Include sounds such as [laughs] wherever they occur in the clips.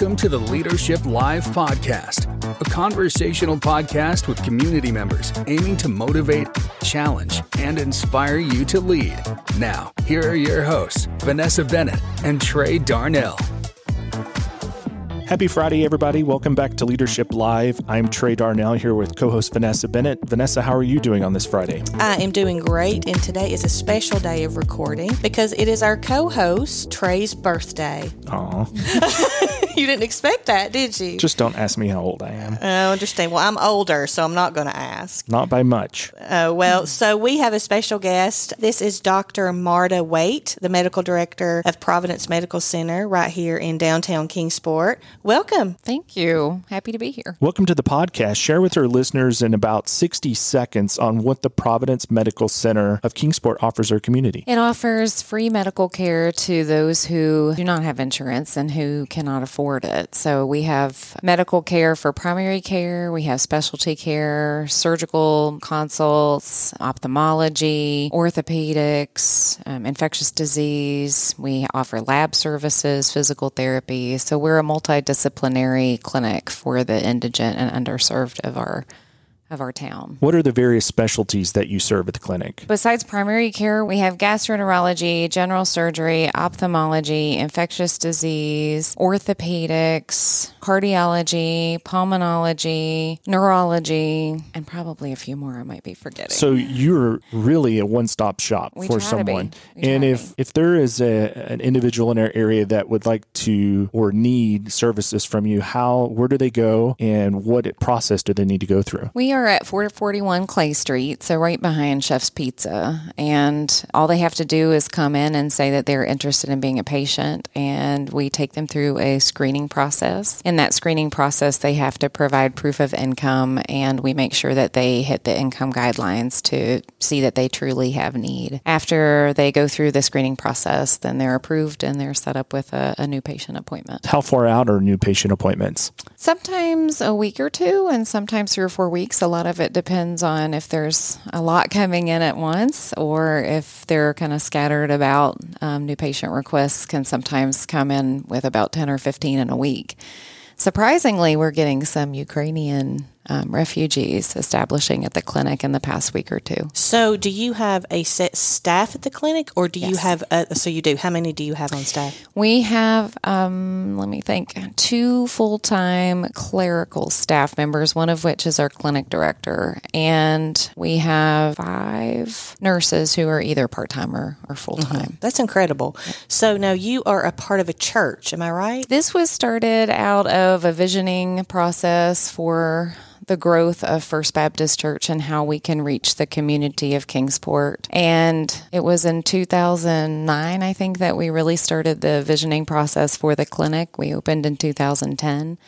Welcome to the Leadership Live podcast, a conversational podcast with community members aiming to motivate, challenge, and inspire you to lead. Now, here are your hosts, Vanessa Bennett and Trey Darnell. Happy Friday, everybody. Welcome back to Leadership Live. I'm Trey Darnell here with co host Vanessa Bennett. Vanessa, how are you doing on this Friday? I am doing great, and today is a special day of recording because it is our co host, Trey's birthday. Aw. [laughs] [laughs] you didn't expect that, did you? Just don't ask me how old I am. I understand. Well, I'm older, so I'm not going to ask. Not by much. Uh, well, so we have a special guest. This is Dr. Marta Wayt, the medical director of Providence Medical Center right here in downtown Kingsport. Welcome. Thank you. Happy to be here. Welcome to the podcast. Share with our listeners in about 60 seconds on what the Providence Medical Center of Kingsport offers our community. It offers free medical care to those who do not have insurance and who cannot afford it. So we have medical care for primary care, we have specialty care, surgical consults, ophthalmology, orthopedics, um, infectious disease. We offer lab services, physical therapy. So we're a multidisciplinary clinic for the indigent and underserved of our of our town. What are the various specialties that you serve at the clinic? Besides primary care, we have gastroenterology, general surgery, ophthalmology, infectious disease, orthopedics, cardiology, pulmonology, neurology, and probably a few more I might be forgetting. So you're really a one-stop shop We for try to be. someone. And if if there is a an individual in our area that would like to or need services from you, how where do they go and what process do they need to go through? We are at 441 Clay Street, so right behind Chef's Pizza. And all they have to do is come in and say that they're interested in being a patient, and we take them through a screening process. In that screening process, they have to provide proof of income, and we make sure that they hit the income guidelines to see that they truly have need. After they go through the screening process, then they're approved and they're set up with a, a new patient appointment. How far out are new patient appointments? Sometimes a week or two, and sometimes three or four weeks. A lot of it depends on if there's a lot coming in at once or if they're kind of scattered about. Um, new patient requests can sometimes come in with about 10 or 15 in a week. Surprisingly, we're getting some Ukrainian um, refugees establishing at the clinic in the past week or two. So, do you have a set staff at the clinic, or do you have? A, so, you do. How many do you have on staff? We have, um, let me think, two full time clerical staff members, one of which is our clinic director. And we have five nurses who are either part time or, or full time. That's incredible. So, now you are a part of a church. Am I right? This was started out of a visioning process for the growth of First Baptist Church and how we can reach the community of Kingsport. And it was in 2009, I think, that we really started the visioning process for the clinic. We opened in 2010.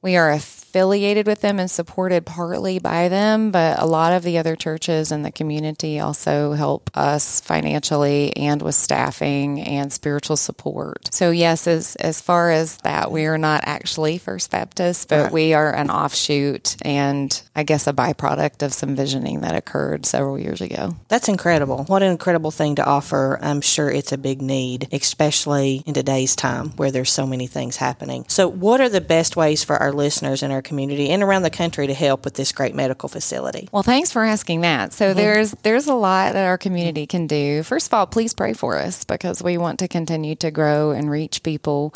We are affiliated with them and supported partly by them, but a lot of the other churches in the community also help us financially and with staffing and spiritual support. So yes, as as far as that, we are not actually First Baptist, but Right. we are an offshoot and I guess a byproduct of some visioning that occurred several years ago. That's incredible. What an incredible thing to offer. I'm sure it's a big need, especially in today's time where there's so many things happening. So, what are the best ways for our listeners and our community and around the country to help with this great medical facility? Well, thanks for asking that. So there's there's a lot that our community can do. First of all, please pray for us because we want to continue to grow and reach people.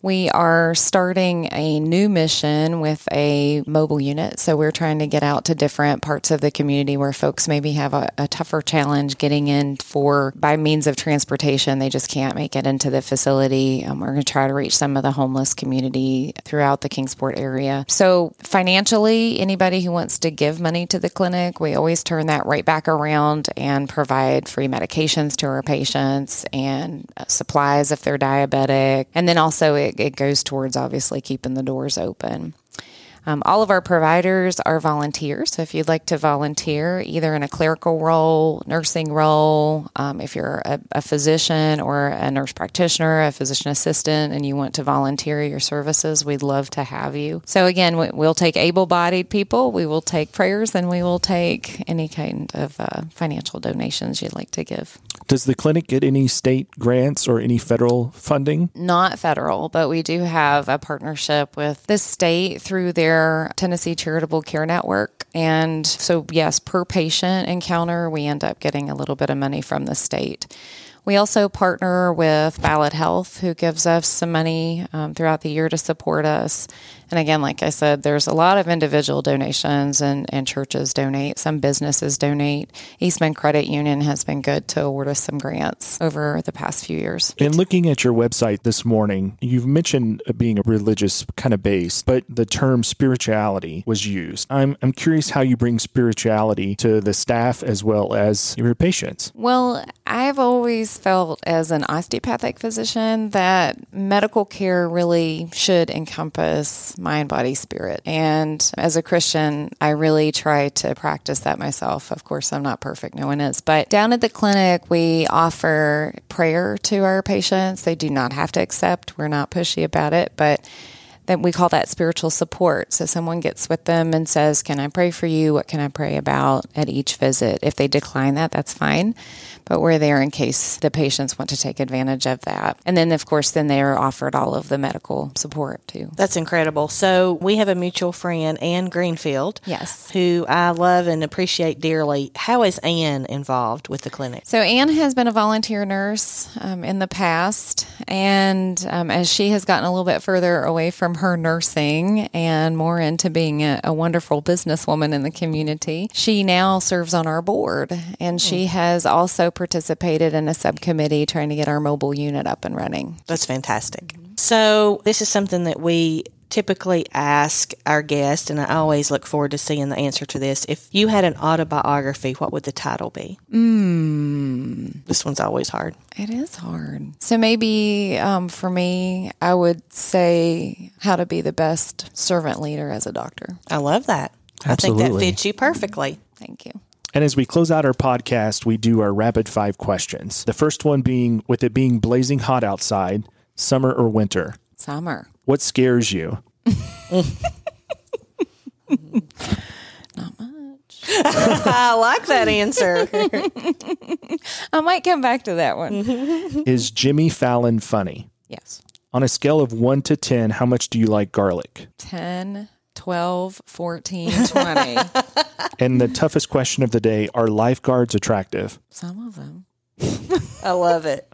We are starting a new mission with a mobile unit. So we're trying to get out to different parts of the community where folks maybe have a, a tougher challenge getting in for by means of transportation. They just can't make it into the facility. Um, we're going to try to reach some of the homeless community throughout the Kingsport area. So financially, anybody who wants to give money to the clinic, we always turn that right back around and provide free medications to our patients and uh, supplies if they're diabetic. And then also it goes towards obviously keeping the doors open. Um, all of our providers are volunteers. So if you'd like to volunteer, either in a clerical role, nursing role, um, if you're a, a physician or a nurse practitioner, a physician assistant, and you want to volunteer your services, we'd love to have you. So again, we, we'll take able-bodied people, we will take prayers, and we will take any kind of uh, financial donations you'd like to give. Does the clinic get any state grants or any federal funding? Not federal, but we do have a partnership with the state through their Tennessee Charitable Care Network. And so, yes, per patient encounter, we end up getting a little bit of money from the state. We also partner with Ballad Health, who gives us some money um, throughout the year to support us. And again, like I said, there's a lot of individual donations and, and churches donate. Some businesses donate. Eastman Credit Union has been good to award us some grants over the past few years. In looking at your website this morning, you've mentioned being a religious kind of base, but the term spirituality was used. I'm, I'm curious how you bring spirituality to the staff as well as your patients. Well, I've always felt as an osteopathic physician that medical care really should encompass mind, body, spirit. And as a Christian, I really try to practice that myself. Of course, I'm not perfect, no one is. But down at the clinic, we offer prayer to our patients. They do not have to accept, we're not pushy about it, but that we call that spiritual support. So someone gets with them and says, Can I pray for you? What can I pray about at each visit? If they decline that, that's fine. But we're there in case the patients want to take advantage of that. And then, of course, then they are offered all of the medical support too. That's incredible. So we have a mutual friend, Anne Greenfield. Yes. Who I love and appreciate dearly. How is Anne involved with the clinic? So Anne has been a volunteer nurse um, in the past. And um, as she has gotten a little bit further away from her nursing and more into being a, a wonderful businesswoman in the community, she now serves on our board. And she hmm. has also participated in a subcommittee trying to get our mobile unit up and running. That's fantastic. Mm-hmm. So, this is something that we typically ask our guests, and I always look forward to seeing the answer to this. If you had an autobiography, what would the title be? Mm. This one's always hard. It is hard. So maybe um, for me, I would say how to be the best servant leader as a doctor. I love that. I think that fits you perfectly. Thank you. And as we close out our podcast, we do our rapid five questions. The first one being with it being blazing hot outside, summer or winter, Summer. what scares you? [laughs] Not much. [laughs] I like that answer. [laughs] I might come back to that one. Is Jimmy Fallon funny? Yes. On a scale of 1 to 10, how much do you like garlic? 10, 12, 14, 20. And the toughest question of the day are lifeguards attractive? Some of them. I love it.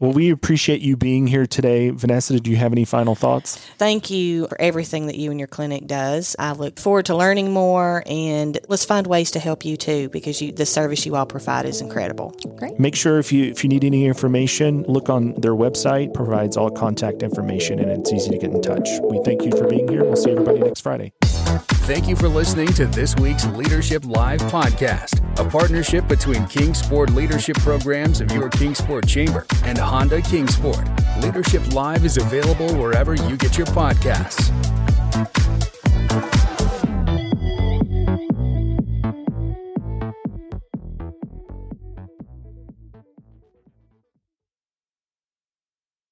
Well, we appreciate you being here today. Vanessa, do you have any final thoughts? Thank you for everything that you and your clinic does. I look forward to learning more and let's find ways to help you too because you, the service you all provide is incredible. Great. Make sure if you if you need any information, look on their website, provides all contact information and it's easy to get in touch. We thank you for being here. We'll see everybody next Friday. Thank you for listening to this week's Leadership Live podcast, a partnership between Kingsport Leadership Programs of your Kingsport Chamber and Honda Kingsport. Leadership Live is available wherever you get your podcasts.